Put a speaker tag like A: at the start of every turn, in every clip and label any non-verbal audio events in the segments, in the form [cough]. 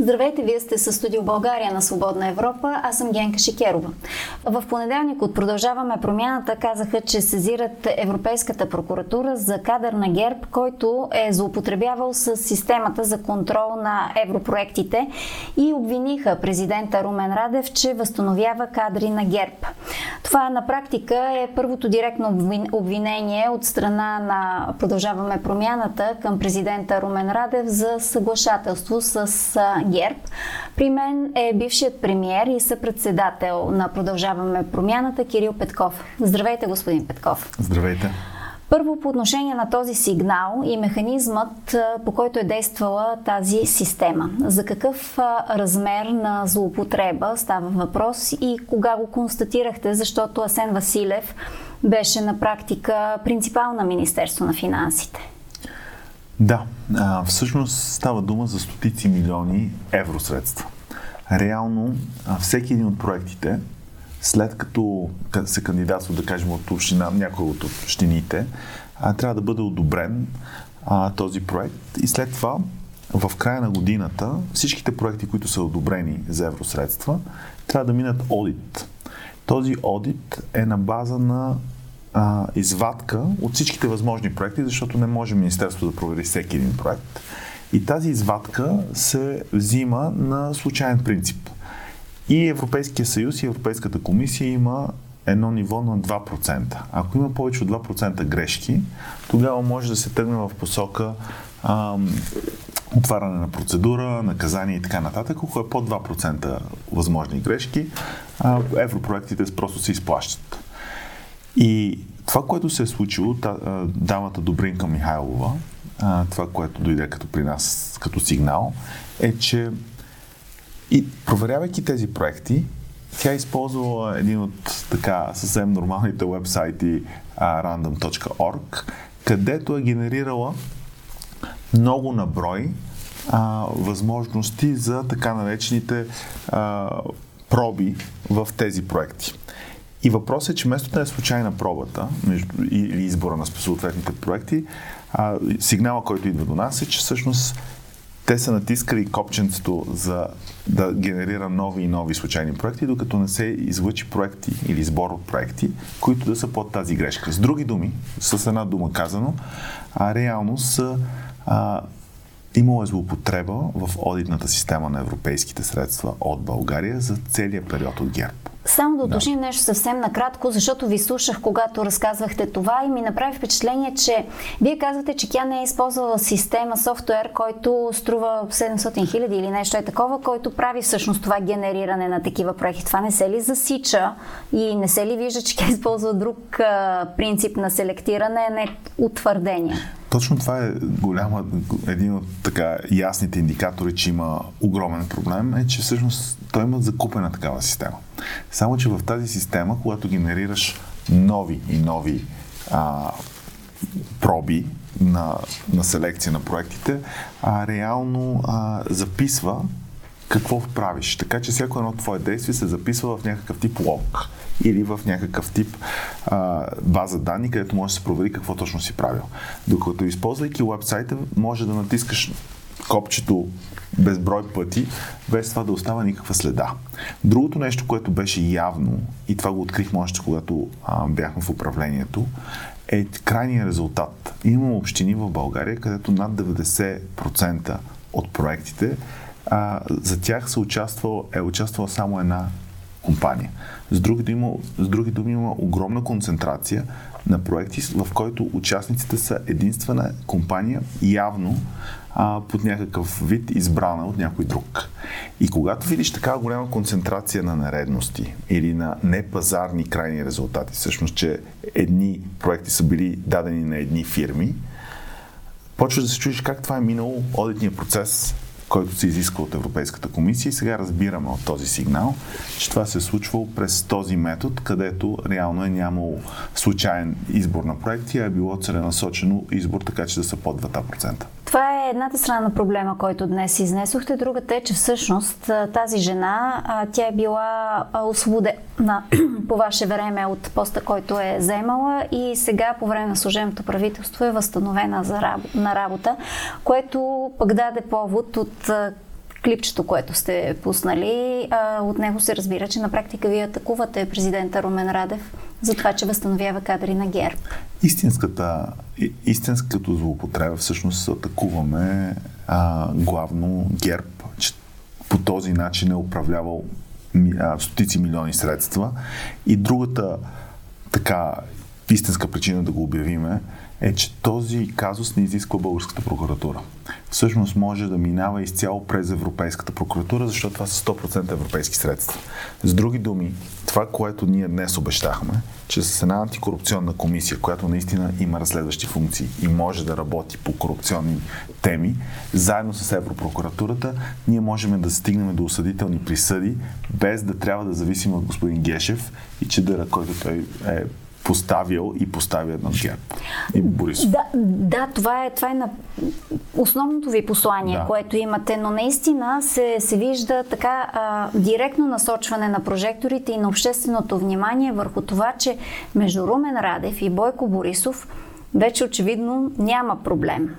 A: Здравейте, вие сте със студио България на Свободна Европа. Аз съм Генка Шикерова. В понеделник от Продължаваме промяната казаха, че сезират Европейската прокуратура за кадър на ГЕРБ, който е злоупотребявал с системата за контрол на европроектите и обвиниха президента Румен Радев, че възстановява кадри на ГЕРБ. Това на практика е първото директно обвинение от страна на Продължаваме промяната към президента Румен Радев за съглашателство с ГЕРБ. При мен е бившият премьер и съпредседател на Продължаваме промяната Кирил Петков. Здравейте, господин Петков.
B: Здравейте.
A: Първо по отношение на този сигнал и механизмът, по който е действала тази система. За какъв размер на злоупотреба става въпрос и кога го констатирахте, защото Асен Василев беше на практика принципал на Министерство на финансите?
B: Да, а, всъщност става дума за стотици милиони евро средства. Реално всеки един от проектите, след като се кандидатства, да кажем, от община, някой от общините, а, трябва да бъде одобрен а, този проект и след това в края на годината всичките проекти, които са одобрени за евросредства, трябва да минат одит. Този одит е на база на а, извадка от всичките възможни проекти, защото не може Министерството да провери всеки един проект. И тази извадка се взима на случайен принцип. И Европейския съюз и Европейската комисия има едно ниво на 2%. Ако има повече от 2% грешки, тогава може да се тръгне в посока ам, отваряне на процедура, наказание и така нататък. Ако е под 2% възможни грешки, а, европроектите просто се изплащат. И това, което се е случило, дамата Добринка Михайлова, това, което дойде като при нас като сигнал, е, че и проверявайки тези проекти, тя е използвала един от така съвсем нормалните вебсайти random.org, където е генерирала много наброй а, възможности за така наречените а, проби в тези проекти. И въпросът е, че вместо да е случайна пробата или избора на съответните проекти, а, сигнала, който идва до нас е, че всъщност те са натискали копченцето за да генерира нови и нови случайни проекти, докато не се излъчи проекти или сбор от проекти, които да са под тази грешка. С други думи, с една дума казано, а реално са а, имало е злоупотреба в одитната система на европейските средства от България за целия период от ГЕРБ.
A: Само да уточним да. нещо съвсем накратко, защото ви слушах, когато разказвахте това и ми направи впечатление, че вие казвате, че тя не е използвала система, софтуер, който струва 700 хиляди или нещо е такова, който прави всъщност това генериране на такива проекти. Това не се ли засича и не се ли вижда, че тя използва друг а, принцип на селектиране, не утвърдение?
B: Точно това е голяма, един от така ясните индикатори, че има огромен проблем, е, че всъщност той има закупена такава система. Само, че в тази система, когато генерираш нови и нови а, проби на, на селекция на проектите, а, реално а, записва какво правиш. Така че всяко едно твое действие се записва в някакъв тип лог или в някакъв тип а, база данни, където може да се провери какво точно си правил. Докато използвайки вебсайта, може да натискаш копчето безброй пъти, без това да остава никаква следа. Другото нещо, което беше явно, и това го открихме още когато а, бяхме в управлението, е крайния резултат. Има общини в България, където над 90% от проектите а, за тях са участвал, е участвала само една компания. С други, думи, с други думи има огромна концентрация на проекти, в който участниците са единствена компания, явно а, под някакъв вид избрана от някой друг. И когато видиш такава голяма концентрация на наредности или на непазарни крайни резултати, всъщност, че едни проекти са били дадени на едни фирми, почваш да се чудиш как това е минало одитния процес който се изисква от Европейската комисия и сега разбираме от този сигнал, че това се е случвало през този метод, където реално е нямало случайен избор на проекти, а е било целенасочено избор, така че да са под 2%.
A: Едната страна на проблема, който днес изнесохте. Другата е, че всъщност тази жена, тя е била освободена [clears throat] по ваше време от поста, който е заемала и сега по време на служебното правителство е възстановена за работа, на работа, което пък даде повод от клипчето, което сте пуснали, от него се разбира, че на практика вие атакувате президента Румен Радев за това, че възстановява кадри на ГЕРБ.
B: Истинската, истинската злоупотреба всъщност атакуваме а, главно ГЕРБ, че по този начин е управлявал а, стотици милиони средства. И другата така истинска причина да го обявиме е, че този казус не изисква българската прокуратура. Всъщност може да минава изцяло през Европейската прокуратура, защото това са 100% европейски средства. С други думи, това, което ние днес обещахме, че с една антикорупционна комисия, която наистина има разследващи функции и може да работи по корупционни теми, заедно с Европрокуратурата, ние можем да стигнем до осъдителни присъди, без да трябва да зависим от господин Гешев и чедъра, който той е поставил и поставя на ГЕРБ и Борисов.
A: Да, да това, е, това е на основното ви послание, да. което имате, но наистина се, се вижда така а, директно насочване на прожекторите и на общественото внимание върху това, че между Румен Радев и Бойко Борисов вече очевидно няма проблем.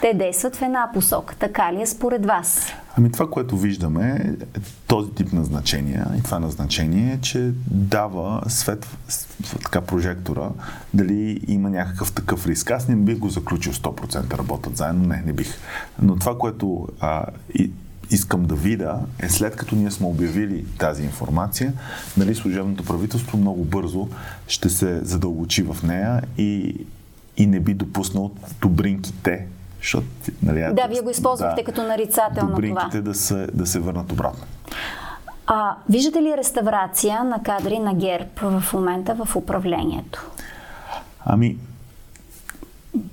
A: Те действат в една посока. Така ли е според вас?
B: Ами това, което виждаме, е този тип назначения и това назначение е, че дава свет, така прожектора, дали има някакъв такъв риск. Аз не бих го заключил 100% работят заедно, не, не бих. Но това, което а, и, искам да видя е след като ние сме обявили тази информация, нали служебното правителство много бързо ще се задълбочи в нея и, и не би допуснал добринките защото,
A: нали, да, вие го използвахте да, като нарицателно
B: това. да се, да се върнат обратно.
A: А, виждате ли реставрация на кадри на ГЕРБ в момента в управлението?
B: Ами,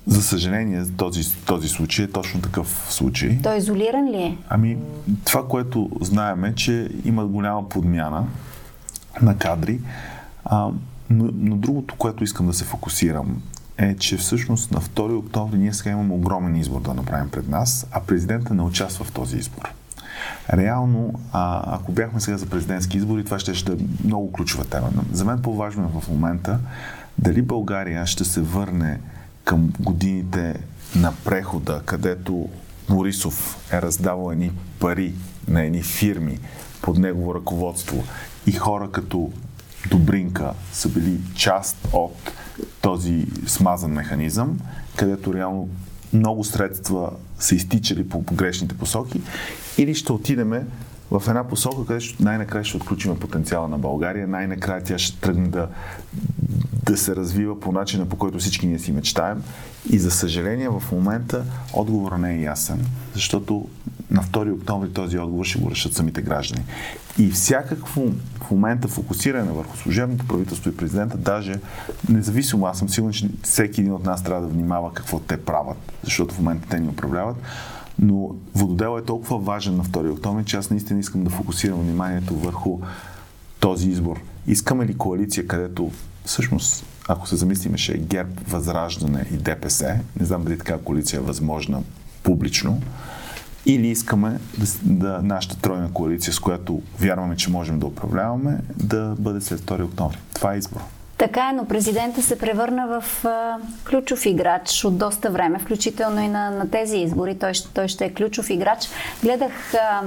B: за съжаление, този, този случай е точно такъв случай.
A: Той изолиран ли е?
B: Ами, това, което знаем е, че има голяма подмяна на кадри. А, но, но другото, което искам да се фокусирам е, че всъщност на 2 октомври ние сега имаме огромен избор да направим пред нас, а президента не участва в този избор. Реално, а, ако бяхме сега за президентски избори, това ще, е много ключова тема. За мен по-важно е в момента дали България ще се върне към годините на прехода, където Борисов е раздавал едни пари на едни фирми под негово ръководство и хора като Добринка са били част от този смазан механизъм, където реално много средства са изтичали по грешните посоки, или ще отидеме в една посока, където най-накрая ще отключим потенциала на България, най-накрая тя ще тръгне да, да се развива по начина, по който всички ние си мечтаем. И за съжаление в момента отговора не е ясен, защото на 2 октомври този отговор ще го решат самите граждани. И всякакво в момента фокусиране върху служебното правителство и президента, даже независимо, аз съм сигурен, че всеки един от нас трябва да внимава какво те правят, защото в момента те ни управляват, но вододел е толкова важен на 2 октомври, че аз наистина искам да фокусирам вниманието върху този избор. Искаме ли коалиция, където всъщност, ако се замислиме, ще е ГЕРБ, Възраждане и ДПС, не знам дали така коалиция е възможна публично, или искаме да, да, нашата тройна коалиция, с която вярваме, че можем да управляваме, да бъде след 2 октомври. Това е избор.
A: Така е, но президента се превърна в а, ключов играч от доста време, включително и на, на тези избори. Той, той ще е ключов играч. Гледах а,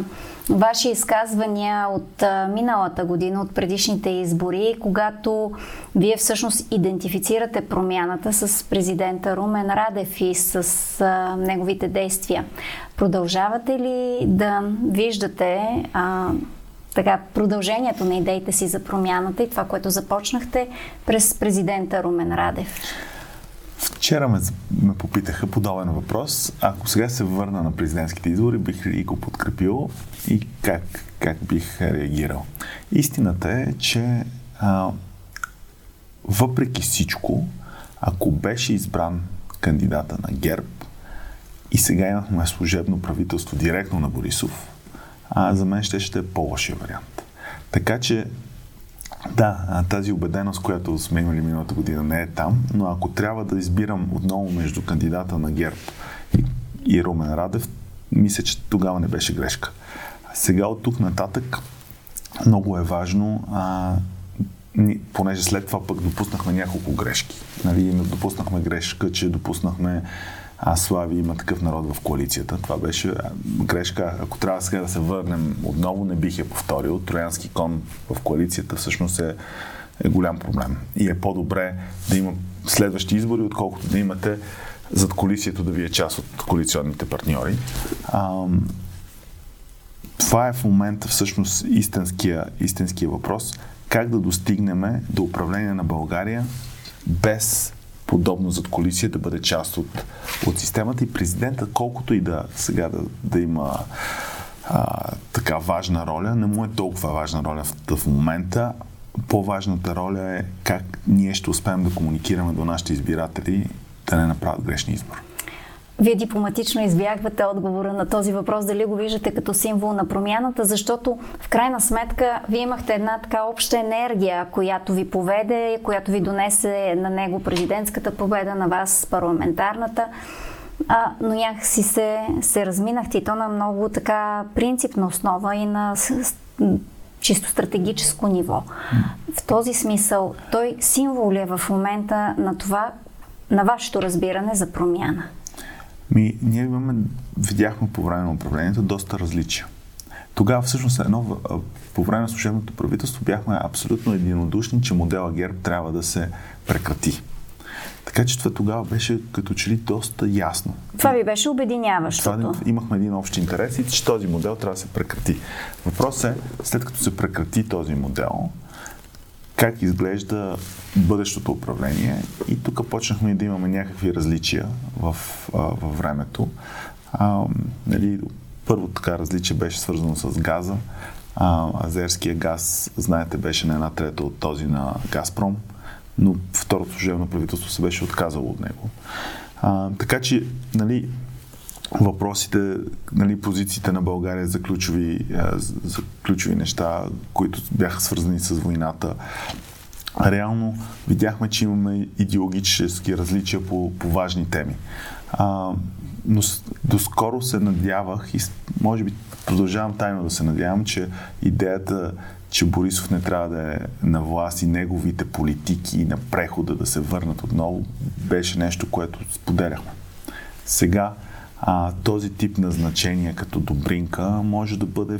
A: ваши изказвания от миналата година, от предишните избори, когато вие всъщност идентифицирате промяната с президента Румен Радев и с а, неговите действия. Продължавате ли да виждате а, така, продължението на идеите си за промяната и това, което започнахте през президента Румен Радев?
B: Вчера ме, ме попитаха подобен въпрос. Ако сега се върна на президентските избори, бих ли го подкрепил и как, как бих реагирал? Истината е, че а, въпреки всичко, ако беше избран кандидата на ГЕРБ и сега имахме служебно правителство директно на Борисов, а за мен ще, ще е по-лошия вариант. Така че, да, тази убеденост, която сме имали миналата година, не е там, но ако трябва да избирам отново между кандидата на ГЕРБ и, и Румен Радев, мисля, че тогава не беше грешка. Сега от тук нататък много е важно, а, понеже след това пък допуснахме няколко грешки. Нали, допуснахме грешка, че допуснахме а, Слави има такъв народ в коалицията. Това беше грешка. Ако трябва сега да се върнем отново, не бих я повторил. Троянски кон в коалицията всъщност е, е голям проблем. И е по-добре да има следващи избори, отколкото да имате зад колисието да ви е част от коалиционните партньори. А, това е в момента всъщност истинския, истинския въпрос. Как да достигнем до управление на България без подобно зад колисия да бъде част от, от системата и президента, колкото и да сега да, да има а, така важна роля, не му е толкова важна роля в, в момента. По-важната роля е как ние ще успеем да комуникираме до нашите избиратели да не направят грешни избор.
A: Вие дипломатично избягвате отговора на този въпрос, дали го виждате като символ на промяната, защото в крайна сметка вие имахте една така обща енергия, която ви поведе, която ви донесе на него президентската победа, на вас парламентарната. А, но някакси се, се разминахте и то на много така принципна основа и на чисто стратегическо ниво. В този смисъл, той символ е в момента на това, на вашето разбиране за промяна?
B: Ми, ние имаме, видяхме по време на управлението доста различия. Тогава всъщност едно, по време на служебното правителство бяхме абсолютно единодушни, че модела ГЕРБ трябва да се прекрати. Така че това тогава беше като че ли доста ясно.
A: Това ви беше обединяващо. Това
B: имахме един общ интерес и че този модел трябва да се прекрати. Въпросът е, след като се прекрати този модел, как изглежда бъдещото управление. И тук почнахме да имаме някакви различия в, а, във времето. А, нали, първо така различие беше свързано с газа. А, азерския газ, знаете, беше на една трета от този на Газпром, но второто служебно правителство се беше отказало от него. А, така че, нали, въпросите, нали, позициите на България за ключови, за ключови неща, които бяха свързани с войната. Реално видяхме, че имаме идеологически различия по, по важни теми. А, но доскоро се надявах и може би продължавам тайно да се надявам, че идеята, че Борисов не трябва да е на власт и неговите политики на прехода да се върнат отново, беше нещо, което споделяхме. Сега а, този тип назначение като добринка може да бъде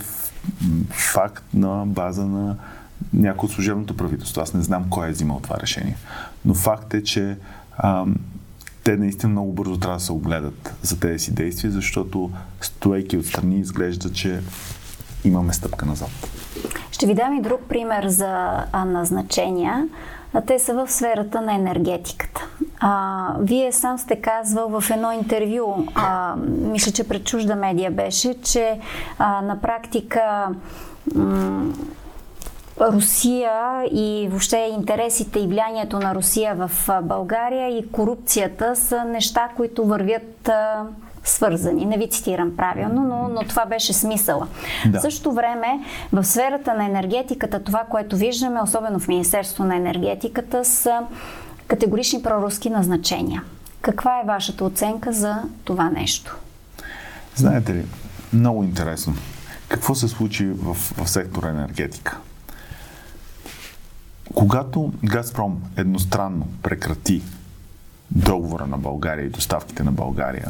B: факт на база на някой от служебното правителство. Аз не знам кой е взимал това решение. Но факт е, че а, те наистина много бързо трябва да се огледат за тези си действия, защото стоейки отстрани изглежда, че имаме стъпка назад.
A: Ще ви дам и друг пример за назначения. Те са в сферата на енергетиката. А, вие сам сте казвал в едно интервю, а, мисля, че пред чужда медия беше, че а, на практика м- Русия и въобще интересите и влиянието на Русия в България и корупцията са неща, които вървят а, свързани. Не ви цитирам правилно, но, но това беше смисъла. Да. В същото време, в сферата на енергетиката, това, което виждаме, особено в Министерство на енергетиката, са категорични проруски назначения. Каква е вашата оценка за това нещо?
B: Знаете ли, много интересно. Какво се случи в, в сектора енергетика? Когато Газпром едностранно прекрати договора на България и доставките на България,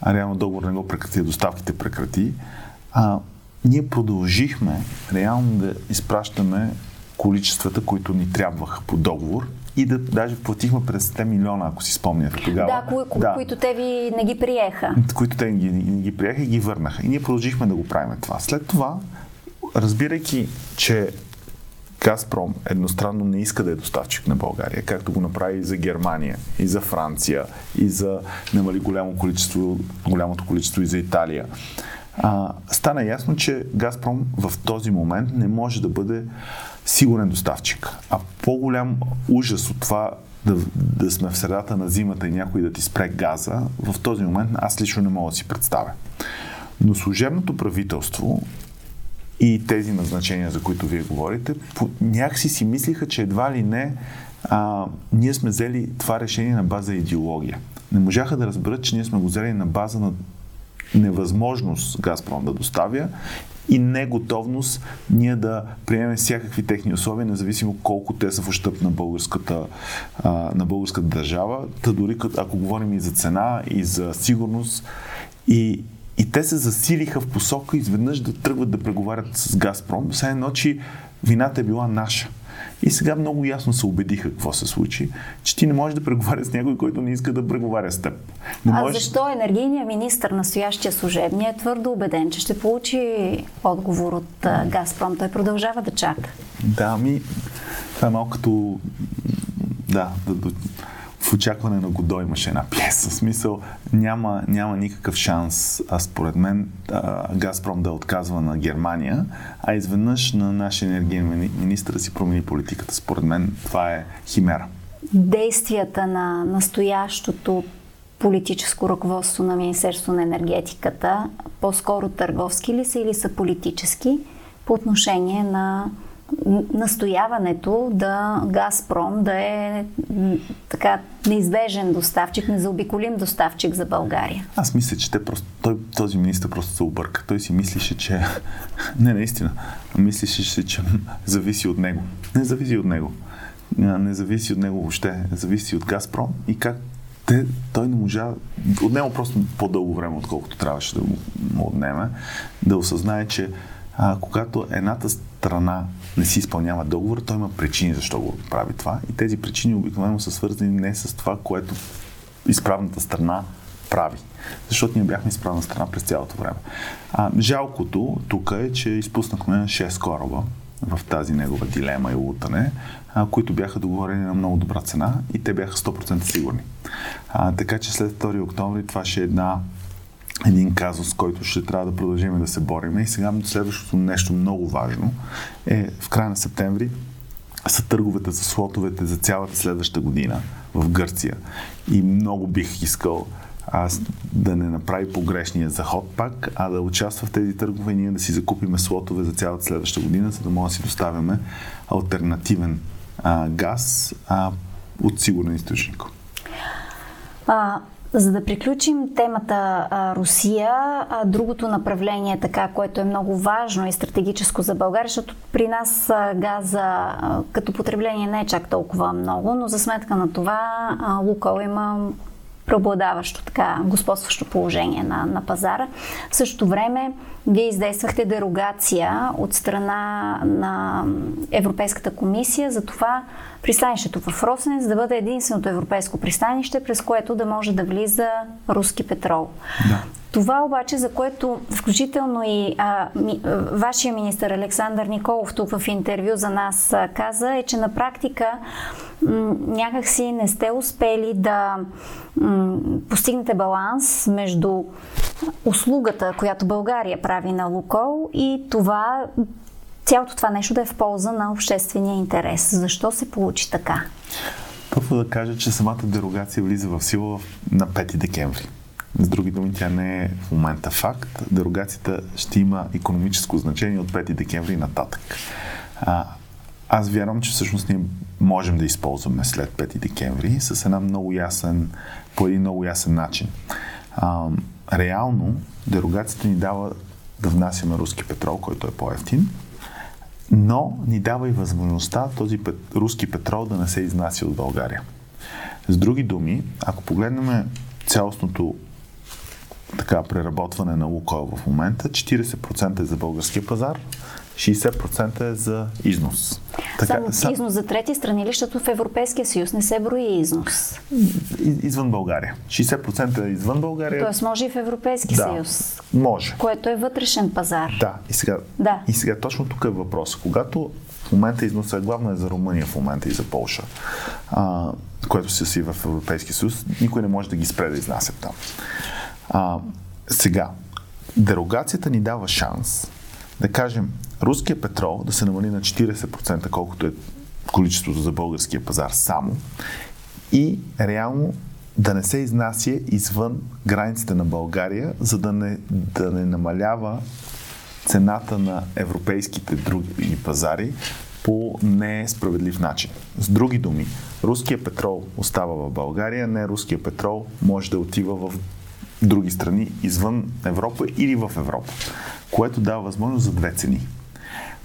B: а реално договор не го прекрати, доставките прекрати, а, ние продължихме реално да изпращаме количествата, които ни трябваха по договор и да даже платихме 50 милиона, ако си спомняте тогава.
A: Да, кои, да, които те ви не ги приеха.
B: Които те не ги, не ги приеха и ги върнаха. И ние продължихме да го правим това. След това, разбирайки, че Газпром едностранно не иска да е доставчик на България, както го направи и за Германия, и за Франция, и за намали голямо количество, голямото количество и за Италия. А, стана ясно, че Газпром в този момент не може да бъде сигурен доставчик. А по-голям ужас от това да, да сме в средата на зимата и някой да ти спре газа, в този момент аз лично не мога да си представя. Но служебното правителство и тези назначения, за които вие говорите, по, някакси си мислиха, че едва ли не а, ние сме взели това решение на база идеология. Не можаха да разберат, че ние сме го взели на база на невъзможност Газпром да доставя и неготовност ние да приемем всякакви техни условия, независимо колко те са в ощъп на българската, на българската държава. Та дори ако говорим и за цена, и за сигурност, и, и те се засилиха в посока изведнъж да тръгват да преговарят с Газпром. Сега едно, че вината е била наша. И сега много ясно се убедиха какво се случи, че ти не можеш да преговаря с някой, който не иска да преговаря с теб. Не
A: а можеш... защо енергийният министр, настоящия служебния, е твърдо убеден, че ще получи отговор от Газпром? Той продължава да чака.
B: Да, ми, това е малко като да, да, да, в очакване на Годо имаше една пиеса. В смисъл, няма, няма никакъв шанс, а според мен, а, Газпром да отказва на Германия, а изведнъж на нашия енергиен министр да си промени политиката. Според мен това е химера.
A: Действията на настоящото политическо ръководство на Министерство на енергетиката по-скоро търговски ли са или са политически по отношение на настояването да Газпром да е така неизбежен доставчик, незаобиколим доставчик за България.
B: Аз мисля, че те просто, той, този министр просто се обърка. Той си мислеше, че... [laughs] Не, наистина. Мислеше, че зависи от него. Не зависи от него. Не зависи от него въобще. Зависи от Газпром и как те, той не можа, отнема просто по-дълго време, отколкото трябваше да му отнеме, да осъзнае, че а, когато едната страна не си изпълнява договор, той има причини защо го прави това. И тези причини обикновено са свързани не с това, което изправната страна прави. Защото ние бяхме изправна страна през цялото време. А, жалкото тук е, че изпуснахме 6 кораба в тази негова дилема и лутане, а, които бяха договорени на много добра цена и те бяха 100% сигурни. А, така че след 2 октомври това ще е една един казус, който ще трябва да продължим да се бориме. И сега следващото нещо много важно е в края на септември са търговете за слотовете за цялата следваща година в Гърция. И много бих искал аз да не направи погрешния заход пак, а да участва в тези търгове и ние да си закупиме слотове за цялата следваща година, за да може да си доставяме альтернативен а, газ а, от сигурен източник.
A: А, за да приключим темата а, Русия, а, другото направление, така, което е много важно и стратегическо за България, защото при нас а, газа а, като потребление не е чак толкова много, но за сметка на това а, Лукол има преобладаващо, така, господстващо положение на, на пазара. В същото време, вие издействахте дерогация от страна на Европейската комисия за това пристанището в Росенец да бъде единственото европейско пристанище, през което да може да влиза руски петрол. Да. Това обаче, за което включително и а, ми, вашия министър Александър Николов тук в интервю за нас а, каза, е, че на практика м- някакси не сте успели да м- постигнете баланс между услугата, която България прави на Лукол и това цялото това нещо да е в полза на обществения интерес. Защо се получи така?
B: Първо да кажа, че самата дерогация влиза в сила на 5 декември. С други думи, тя не е в момента факт. Дерогацията ще има економическо значение от 5 декември нататък. А, аз вярвам, че всъщност ние можем да използваме след 5 декември с една много ясен, по един много ясен начин. А, реално, дерогацията ни дава да внасяме руски петрол, който е по-ефтин, но ни дава и възможността този пет, руски петрол да не се изнася от България. С други думи, ако погледнем цялостното така преработване на Лукойл в момента, 40% е за българския пазар, 60% е за износ.
A: Така, Само са... износ за трети страни защото в Европейския съюз не се брои износ?
B: Извън България. 60% е извън България.
A: Тоест може и в Европейски
B: да,
A: съюз.
B: Може.
A: Което е вътрешен пазар.
B: Да. И сега,
A: да.
B: И сега точно тук е въпрос. Когато в момента износа е главно е за Румъния в момента и за Полша, а, което се си в Европейския съюз, никой не може да ги спре да изнасят там. А, сега, дерогацията ни дава шанс да кажем, руския петрол да се намали на 40%, колкото е количеството за българския пазар само, и реално да не се изнася извън границите на България, за да не, да не намалява цената на европейските други пазари по несправедлив начин. С други думи, руския петрол остава в България, не руския петрол може да отива в други страни извън Европа или в Европа, което дава възможност за две цени.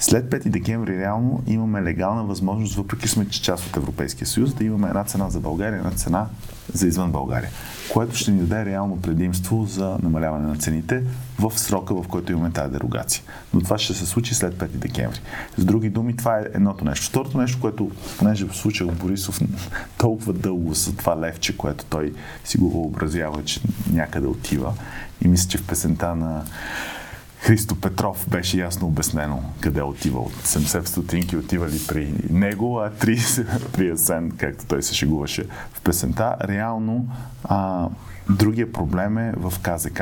B: След 5 декември реално имаме легална възможност, въпреки сме част от Европейския съюз, да имаме една цена за България, една цена за извън България, което ще ни даде реално предимство за намаляване на цените в срока, в който имаме тази дерогация. Но това ще се случи след 5 декември. С други думи, това е едното нещо. Второто нещо, което, понеже в случая Борисов [laughs] толкова дълго за това левче, което той си го въобразява, че някъде отива, и мисля, че в песента на Христо Петров беше ясно обяснено къде е отивал. 70 стотинки отивали при него, а 30 при Асен, както той се шегуваше в песента. Реално а, другия проблем е в КЗК.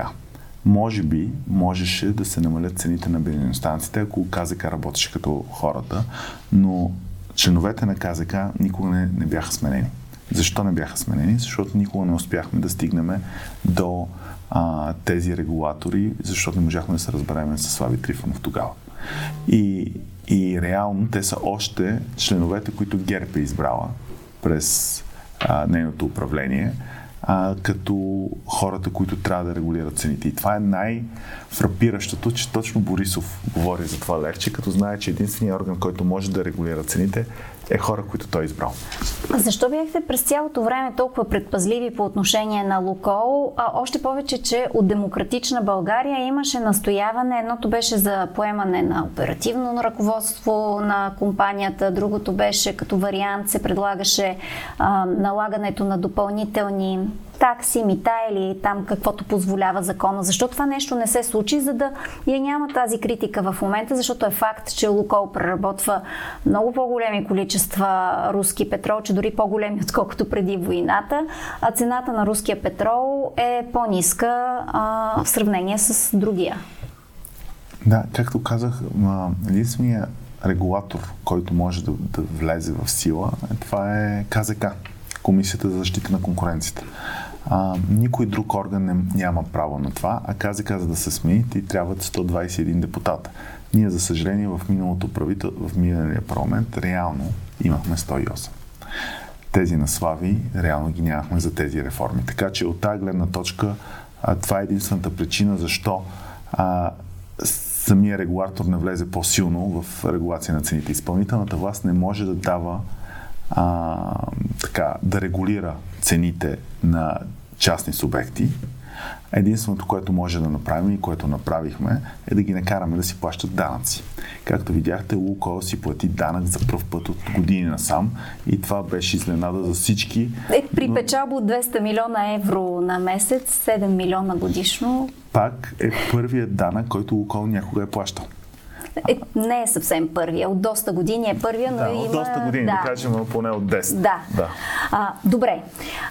B: Може би можеше да се намалят цените на бензиностанциите, ако КЗК работеше като хората, но членовете на КЗК никога не, не бяха сменени. Защо не бяха сменени? Защото никога не успяхме да стигнем до а, тези регулатори, защото не можахме да се разбереме с Слави Трифонов тогава. И, и реално те са още членовете, които ГЕРБ е избрала през а, нейното управление, а, като хората, които трябва да регулират цените. И това е най-фрапиращото, че точно Борисов говори за това левче, като знае, че единственият орган, който може да регулира цените, е хора, които той е избрал.
A: Защо бяхте през цялото време толкова предпазливи по отношение на Лукол? А, още повече, че от Демократична България имаше настояване. Едното беше за поемане на оперативно ръководство на компанията, другото беше като вариант се предлагаше а, налагането на допълнителни такси, мита или там каквото позволява закона. Защо това нещо не се случи, за да я няма тази критика в момента, защото е факт, че Лукол преработва много по-големи количества руски петрол, че дори по-големи, отколкото преди войната, а цената на руския петрол е по-ниска а, в сравнение с другия.
B: Да, както казах, единственият регулатор, който може да, да влезе в сила, е, това е КЗК, Комисията за защита на конкуренцията. А, никой друг орган не, няма право на това, а каза каза да се смени, ти трябват 121 депутата. Ние, за съжаление, в миналото правител, в миналия парламент, реално имахме 108. Тези на Слави, реално ги нямахме за тези реформи. Така че от тази гледна точка, а, това е единствената причина защо а, самия регулатор не влезе по-силно в регулация на цените. Изпълнителната власт не може да дава а, така, да регулира цените на частни субекти. Единственото, което може да направим и което направихме, е да ги накараме да си плащат данъци. Както видяхте, Лукойл си плати данък за първ път от години насам и това беше изненада за всички.
A: Е, при печалба от 200 милиона евро на месец, 7 милиона годишно.
B: Пак е първият данък, който Лукойл някога е плащал.
A: Е, не е съвсем първия. От доста години е първия, но
B: да,
A: има...
B: от доста години, да, да кажем поне от 10.
A: Да.
B: да.
A: А, добре.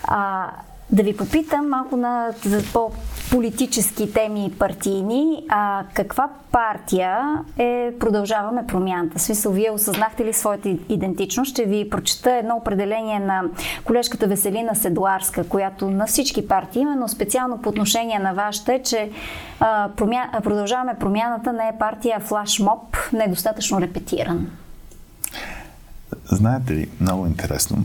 A: А, да ви попитам малко на за по-политически теми и партийни. А, каква партия е Продължаваме промяната? Смисъл, вие осъзнахте ли своята идентичност? Ще ви прочета едно определение на колежката Веселина Седларска, която на всички партии има, но специално по отношение на вашата е, че а, промя... Продължаваме промяната не е партия флашмоб, недостатъчно репетиран.
B: Знаете ли, много интересно,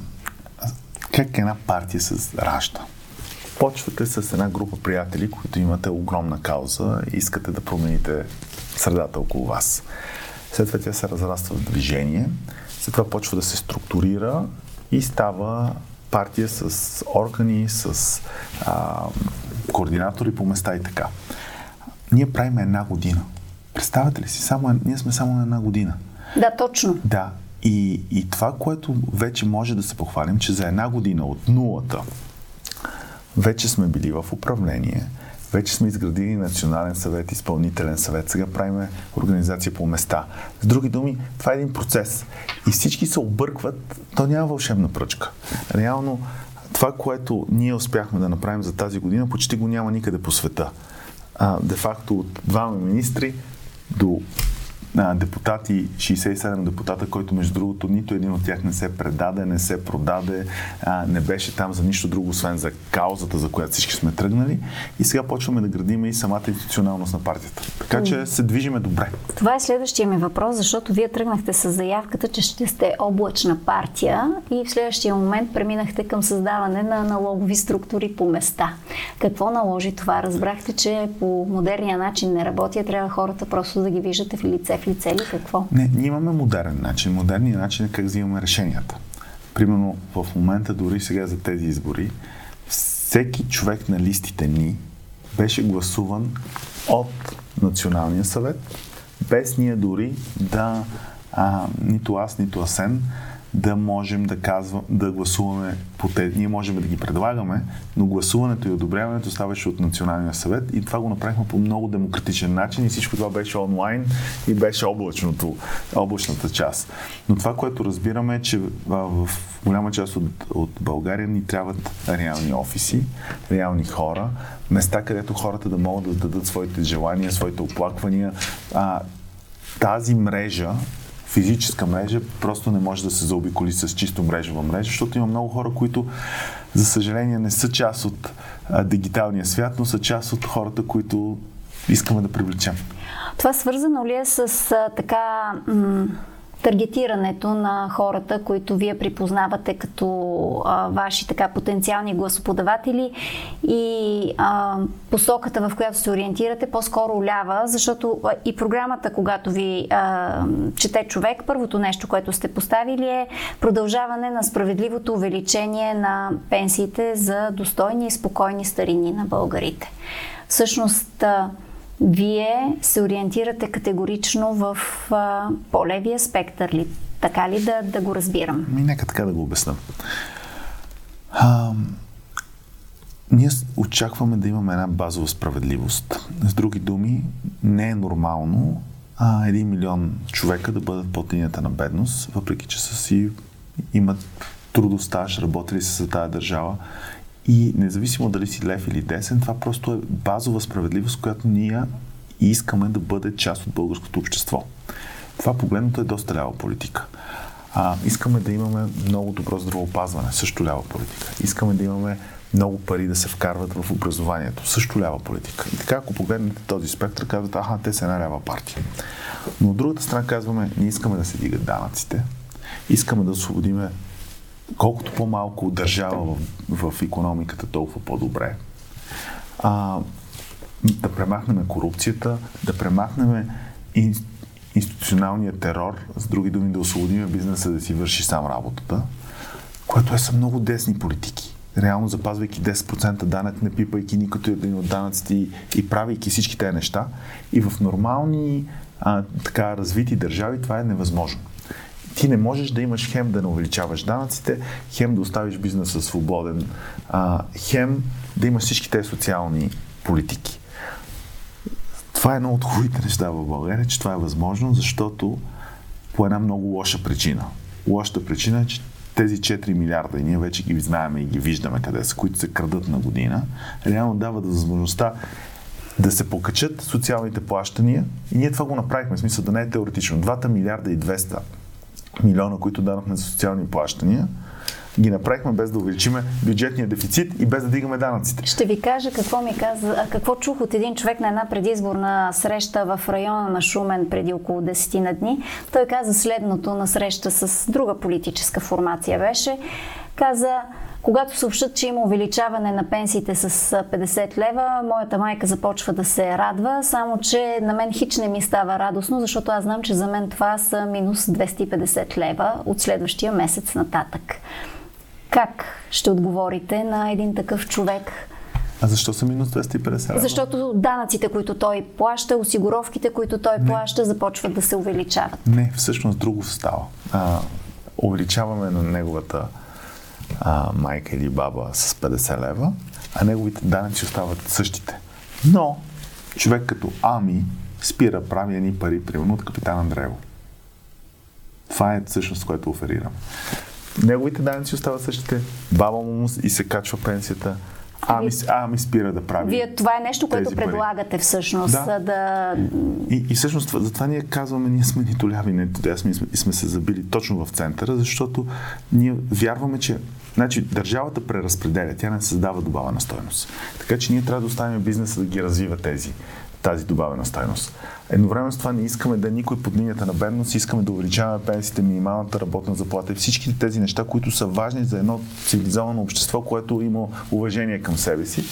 B: как една партия се ражда? Почвате с една група приятели, които имате огромна кауза и искате да промените средата около вас. След това тя се разраства в движение, след това почва да се структурира и става партия с органи, с а, координатори по места и така. Ние правим една година. Представете ли си? Само, ние сме само на една година.
A: Да, точно.
B: Да. И, и това, което вече може да се похвалим, че за една година от нулата вече сме били в управление, вече сме изградили национален съвет, изпълнителен съвет, сега правим организация по места. С други думи, това е един процес. И всички се объркват, то няма вълшебна пръчка. Реално, това, което ние успяхме да направим за тази година, почти го няма никъде по света. Де факто от двама министри до а, депутати, 67 депутата, който между другото нито един от тях не се предаде, не се продаде, а, не беше там за нищо друго, освен за каузата, за която всички сме тръгнали. И сега почваме да градиме и самата институционалност на партията. Така че се движиме добре.
A: Това е следващия ми въпрос, защото вие тръгнахте с заявката, че ще сте облачна партия и в следващия момент преминахте към създаване на налогови структури по места. Какво наложи това? Разбрахте, че по модерния начин не работя, трябва хората просто да ги виждате в лице в лице ли какво?
B: Не, ние имаме модерен начин. Модерният начин е как взимаме решенията. Примерно в момента, дори сега за тези избори, всеки човек на листите ни беше гласуван от Националния съвет, без ние дори да а, нито аз, нито Асен да можем да, казвам, да гласуваме по те. Ние можем да ги предлагаме, но гласуването и одобряването ставаше от Националния съвет и това го направихме по много демократичен начин и всичко това беше онлайн и беше облачното, облачната част. Но това, което разбираме е, че в голяма част от, от България ни трябват реални офиси, реални хора, места, където хората да могат да дадат своите желания, своите оплаквания. А, тази мрежа физическа мрежа просто не може да се заобиколи с чисто мрежова мрежа, защото има много хора, които за съжаление не са част от а, дигиталния свят, но са част от хората, които искаме да привлечем.
A: Това свързано ли е с а, така м- таргетирането на хората, които вие припознавате като а, ваши така потенциални гласоподаватели и а, посоката, в която се ориентирате, по-скоро лява, защото а, и програмата, когато ви а, чете човек, първото нещо, което сте поставили е продължаване на справедливото увеличение на пенсиите за достойни и спокойни старини на българите. Всъщност, а, вие се ориентирате категорично в а, по-левия спектър ли? Така ли да, да го разбирам?
B: Ми, нека така да го обясна. А, ние очакваме да имаме една базова справедливост. С други думи, не е нормално а, един милион човека да бъдат под линията на бедност, въпреки че са си имат трудостаж, работили са за тази държава и независимо дали си лев или десен, това просто е базова справедливост, която ние искаме да бъде част от българското общество. Това погледното е доста лява политика. А, искаме да имаме много добро здравеопазване, също лява политика. Искаме да имаме много пари да се вкарват в образованието, също лява политика. И така, ако погледнете този спектър, казвате, аха, те са една лява партия. Но от другата страна казваме, ние искаме да се дигат данъците, искаме да освободиме колкото по-малко държава в, в економиката, толкова по-добре. А, да премахнем корупцията, да премахнем ин, институционалния терор, с други думи да освободим бизнеса да си върши сам работата, което е са много десни политики. Реално запазвайки 10% данък, не пипайки никото един от данъците и, и правейки всички тези неща. И в нормални а, така развити държави това е невъзможно ти не можеш да имаш хем да не увеличаваш данъците, хем да оставиш бизнеса свободен, а, хем да имаш всички тези социални политики. Това е едно от хубавите неща в България, че това е възможно, защото по една много лоша причина. Лошата причина е, че тези 4 милиарда, и ние вече ги знаем и ги виждаме къде са, които се крадат на година, реално дават възможността да се покачат социалните плащания и ние това го направихме, в смисъл да не е теоретично. 2 милиарда и 200 милиона, които дадохме за социални плащания, ги направихме без да увеличиме бюджетния дефицит и без да дигаме данъците.
A: Ще ви кажа какво ми каза, какво чух от един човек на една предизборна среща в района на Шумен преди около 10 на дни. Той каза следното на среща с друга политическа формация беше. Каза, когато съобщат, че има увеличаване на пенсиите с 50 лева, моята майка започва да се радва, само че на мен хич не ми става радостно, защото аз знам, че за мен това са минус 250 лева от следващия месец нататък. Как ще отговорите на един такъв човек,
B: а защо са минус 250 лева?
A: Защото данъците, които той плаща, осигуровките, които той не. плаща, започват да се увеличават.
B: Не, всъщност друго става. А, увеличаваме на неговата а, майка или баба с 50 лева, а неговите данъци остават същите. Но човек като Ами спира прави едни пари, примерно от капитан Андреево. Това е всъщност, което оферирам. Неговите данъци остават същите, баба му и се качва пенсията, а, ми, а ми спира да прави.
A: Вие това е нещо, което предлагате пари. всъщност. Да. да...
B: И, и всъщност затова ние казваме, ние сме нито ляви, нито десни, сме, сме се забили точно в центъра, защото ние вярваме, че Значи, държавата преразпределя, тя не създава добавена стоеност. Така че ние трябва да оставим бизнеса да ги развива тези, тази добавена стойност. Едновременно с това не искаме да е никой под линията на бедност, искаме да увеличаваме пенсиите, минималната работна заплата и всички тези неща, които са важни за едно цивилизовано общество, което има уважение към себе си.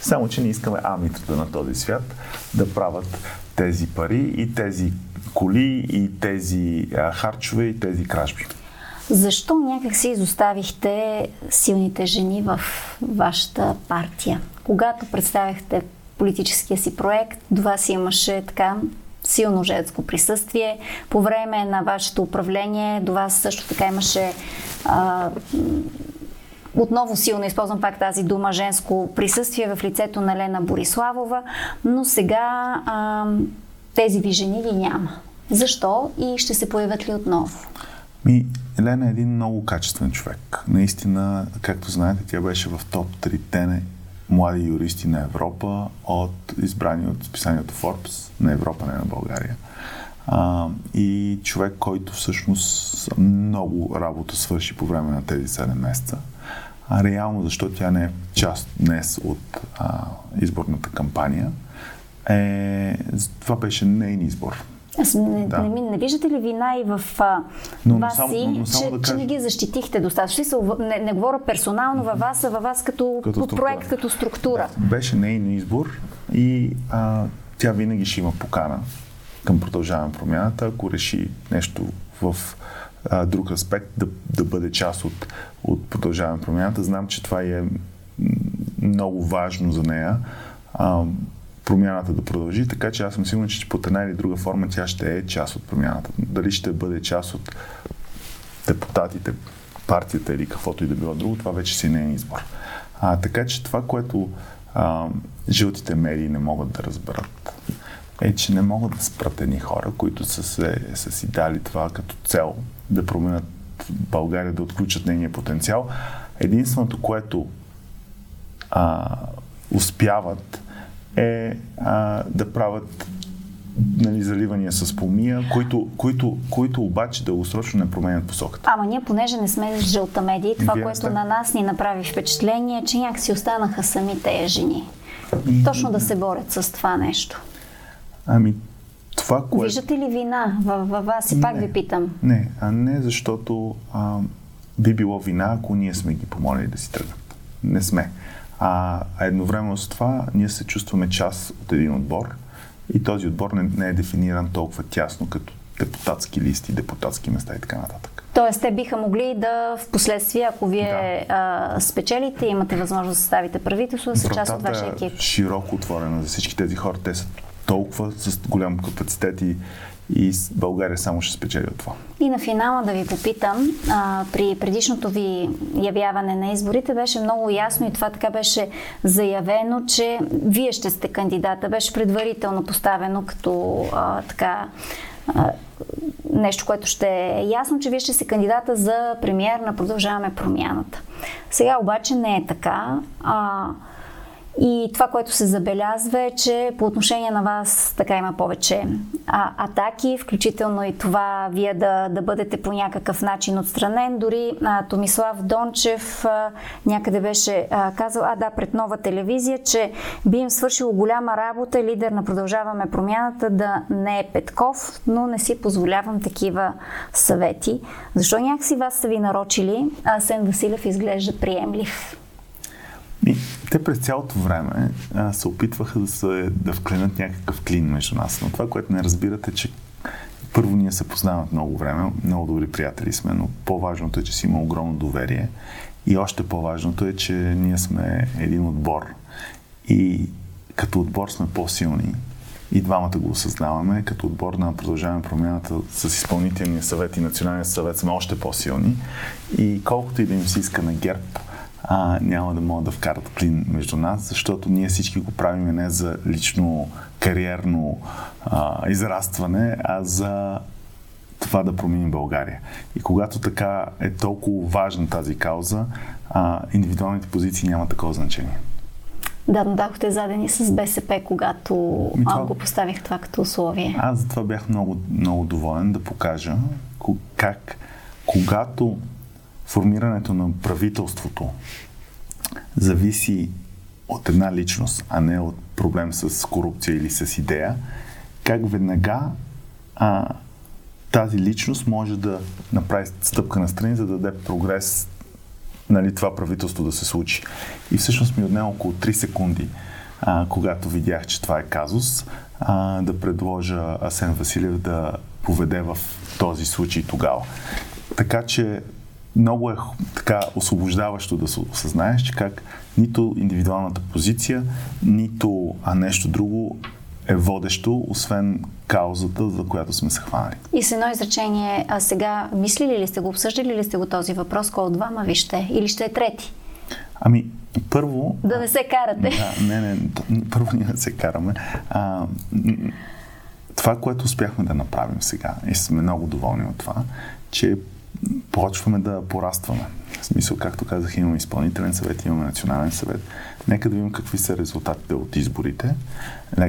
B: Само, че не искаме амитата на този свят да правят тези пари и тези коли и тези а, харчове и тези кражби.
A: Защо някак си изоставихте силните жени в вашата партия? Когато представяхте политическия си проект, до вас имаше така силно женско присъствие. По време на вашето управление до вас също така имаше а, отново силно използвам пак тази дума женско присъствие в лицето на Лена Бориславова, но сега а, тези ви жени ги няма. Защо и ще се появят ли отново?
B: Ми, Елена е един много качествен човек. Наистина, както знаете, тя беше в топ 3 млади юристи на Европа, от избрани от списанието Forbes на Европа, не на България. А, и човек, който всъщност много работа свърши по време на тези 7 месеца. А реално, защо тя не е част днес от а, изборната кампания, е, това беше нейн избор.
A: Аз не, да. не, не виждате ли вина и в а, но, вас само, си, но, само че, да че не ги защитихте достатъчно? Не, не говоря персонално във вас, а във вас като, като проект, като структура.
B: Да. Беше нейн избор и а, тя винаги ще има покана към продължаване промяната, ако реши нещо в а, друг аспект, да, да бъде част от, от продължаване промяната. Знам, че това е много важно за нея. А, промяната да продължи, така че аз съм сигурен, че под една или друга форма тя ще е част от промяната. Дали ще бъде част от депутатите, партията или каквото и да било друго, това вече си не е избор. А, така че това, което а, жълтите медии не могат да разберат, е, че не могат да спрат едни хора, които са, се, са си дали това като цел да променят България, да отключат нейния потенциал. Единственото, което а, успяват е а, да правят нали, заливания с помия, които, които, които обаче дългосрочно не променят посоката.
A: Ама ние, понеже не сме жълта медия, това, Вие което сте... на нас ни направи впечатление, е, че някакси останаха сами тези жени. Точно да се борят с това нещо.
B: Ами, това, кое...
A: Виждате ли вина във, във вас? И пак ви питам.
B: Не, а не защото а, би било вина, ако ние сме ги помолили да си тръгнат. Не сме. А, а едновременно с това ние се чувстваме част от един отбор и този отбор не, не е дефиниран толкова тясно като депутатски листи, депутатски места и така нататък.
A: Тоест, те биха могли да в последствие, ако вие да. а, спечелите, имате възможност да съставите правителство, да са част от вашия екип.
B: е широко отворена за всички тези хора. Те са толкова с голям капацитет и и България само ще спечели от това.
A: И на финала да ви попитам, а, при предишното ви явяване на изборите беше много ясно и това така беше заявено, че вие ще сте кандидата. Беше предварително поставено като а, така а, нещо, което ще е ясно, че вие ще се кандидата за премьер на Продължаваме промяната. Сега обаче не е така. А, и това, което се забелязва е, че по отношение на вас така има повече а, атаки, включително и това вие да, да бъдете по някакъв начин отстранен. Дори а, Томислав Дончев а, някъде беше а, казал, а да, пред нова телевизия, че би им свършило голяма работа лидер на Продължаваме промяната да не е Петков, но не си позволявам такива съвети. Защо някакси вас са ви нарочили, а Сен Василев изглежда приемлив?
B: Те през цялото време а, се опитваха да, се, да вкленат някакъв клин между нас. Но това, което не разбирате, е, че първо ние се познаваме много време, много добри приятели сме, но по-важното е, че си има огромно доверие. И още по-важното е, че ние сме един отбор. И като отбор сме по-силни. И двамата го осъзнаваме. Като отбор на продължаване промяната с изпълнителния съвет и националния съвет сме още по-силни. И колкото и да им се иска на ГЕРБ, а, няма да могат да вкарат клин между нас, защото ние всички го правим не за лично кариерно а, израстване, а за това да променим България. И когато така е толкова важна тази кауза, а, индивидуалните позиции няма такова значение.
A: Да, но дадохте задени с БСП, когато Ми, това... го поставих това като условие.
B: Аз за това бях много, много доволен да покажа как, когато формирането на правителството зависи от една личност, а не от проблем с корупция или с идея, как веднага а, тази личност може да направи стъпка на страни, за да даде прогрес нали, това правителство да се случи. И всъщност ми отне около 3 секунди, а, когато видях, че това е казус, а, да предложа Асен Василев да поведе в този случай тогава. Така че много е така освобождаващо да се осъзнаеш, че как нито индивидуалната позиция, нито а нещо друго е водещо, освен каузата, за която сме се хванали.
A: И с едно изречение, а сега мислили ли сте го, обсъждали ли сте го този въпрос, кой от двама вижте? Или ще е трети?
B: Ами, първо...
A: Да не се карате.
B: Да, не, не, първо ние не се караме. А, това, което успяхме да направим сега, и сме много доволни от това, че почваме да порастваме. В смисъл, както казах, имаме изпълнителен съвет, имаме национален съвет. Нека да видим какви са резултатите от изборите.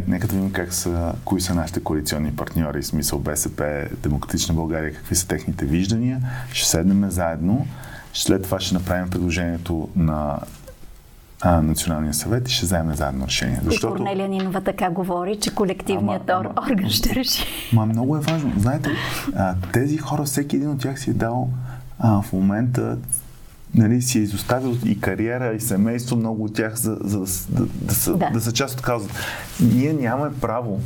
B: Нека да видим как са, кои са нашите коалиционни партньори, в смисъл БСП, Демократична България, какви са техните виждания. Ще седнем заедно. След това ще направим предложението на а, Националния съвет и ще вземе заедно решение.
A: Защото... И Корнелия Нинова така говори, че колективният ама, ама, орган ще реши.
B: Ма много е важно. Знаете, а, тези хора, всеки един от тях си е дал а, в момента нали, си е изоставил и кариера, и семейство, много от тях, за, за, да, да, са, да. да са част от каузата. Ние нямаме право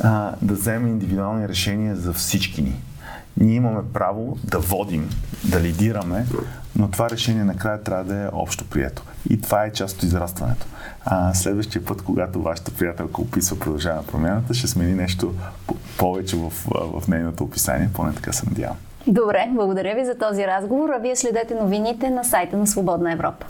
B: а, да вземем индивидуални решения за всички ни. Ние имаме право да водим, да лидираме, но това решение накрая трябва да е общо прието. И това е част от израстването. А, следващия път, когато вашата приятелка описва продължаване на промяната, ще смени нещо повече в, в нейното описание, поне така се надявам.
A: Добре, благодаря ви за този разговор, а вие следете новините на сайта на Свободна Европа.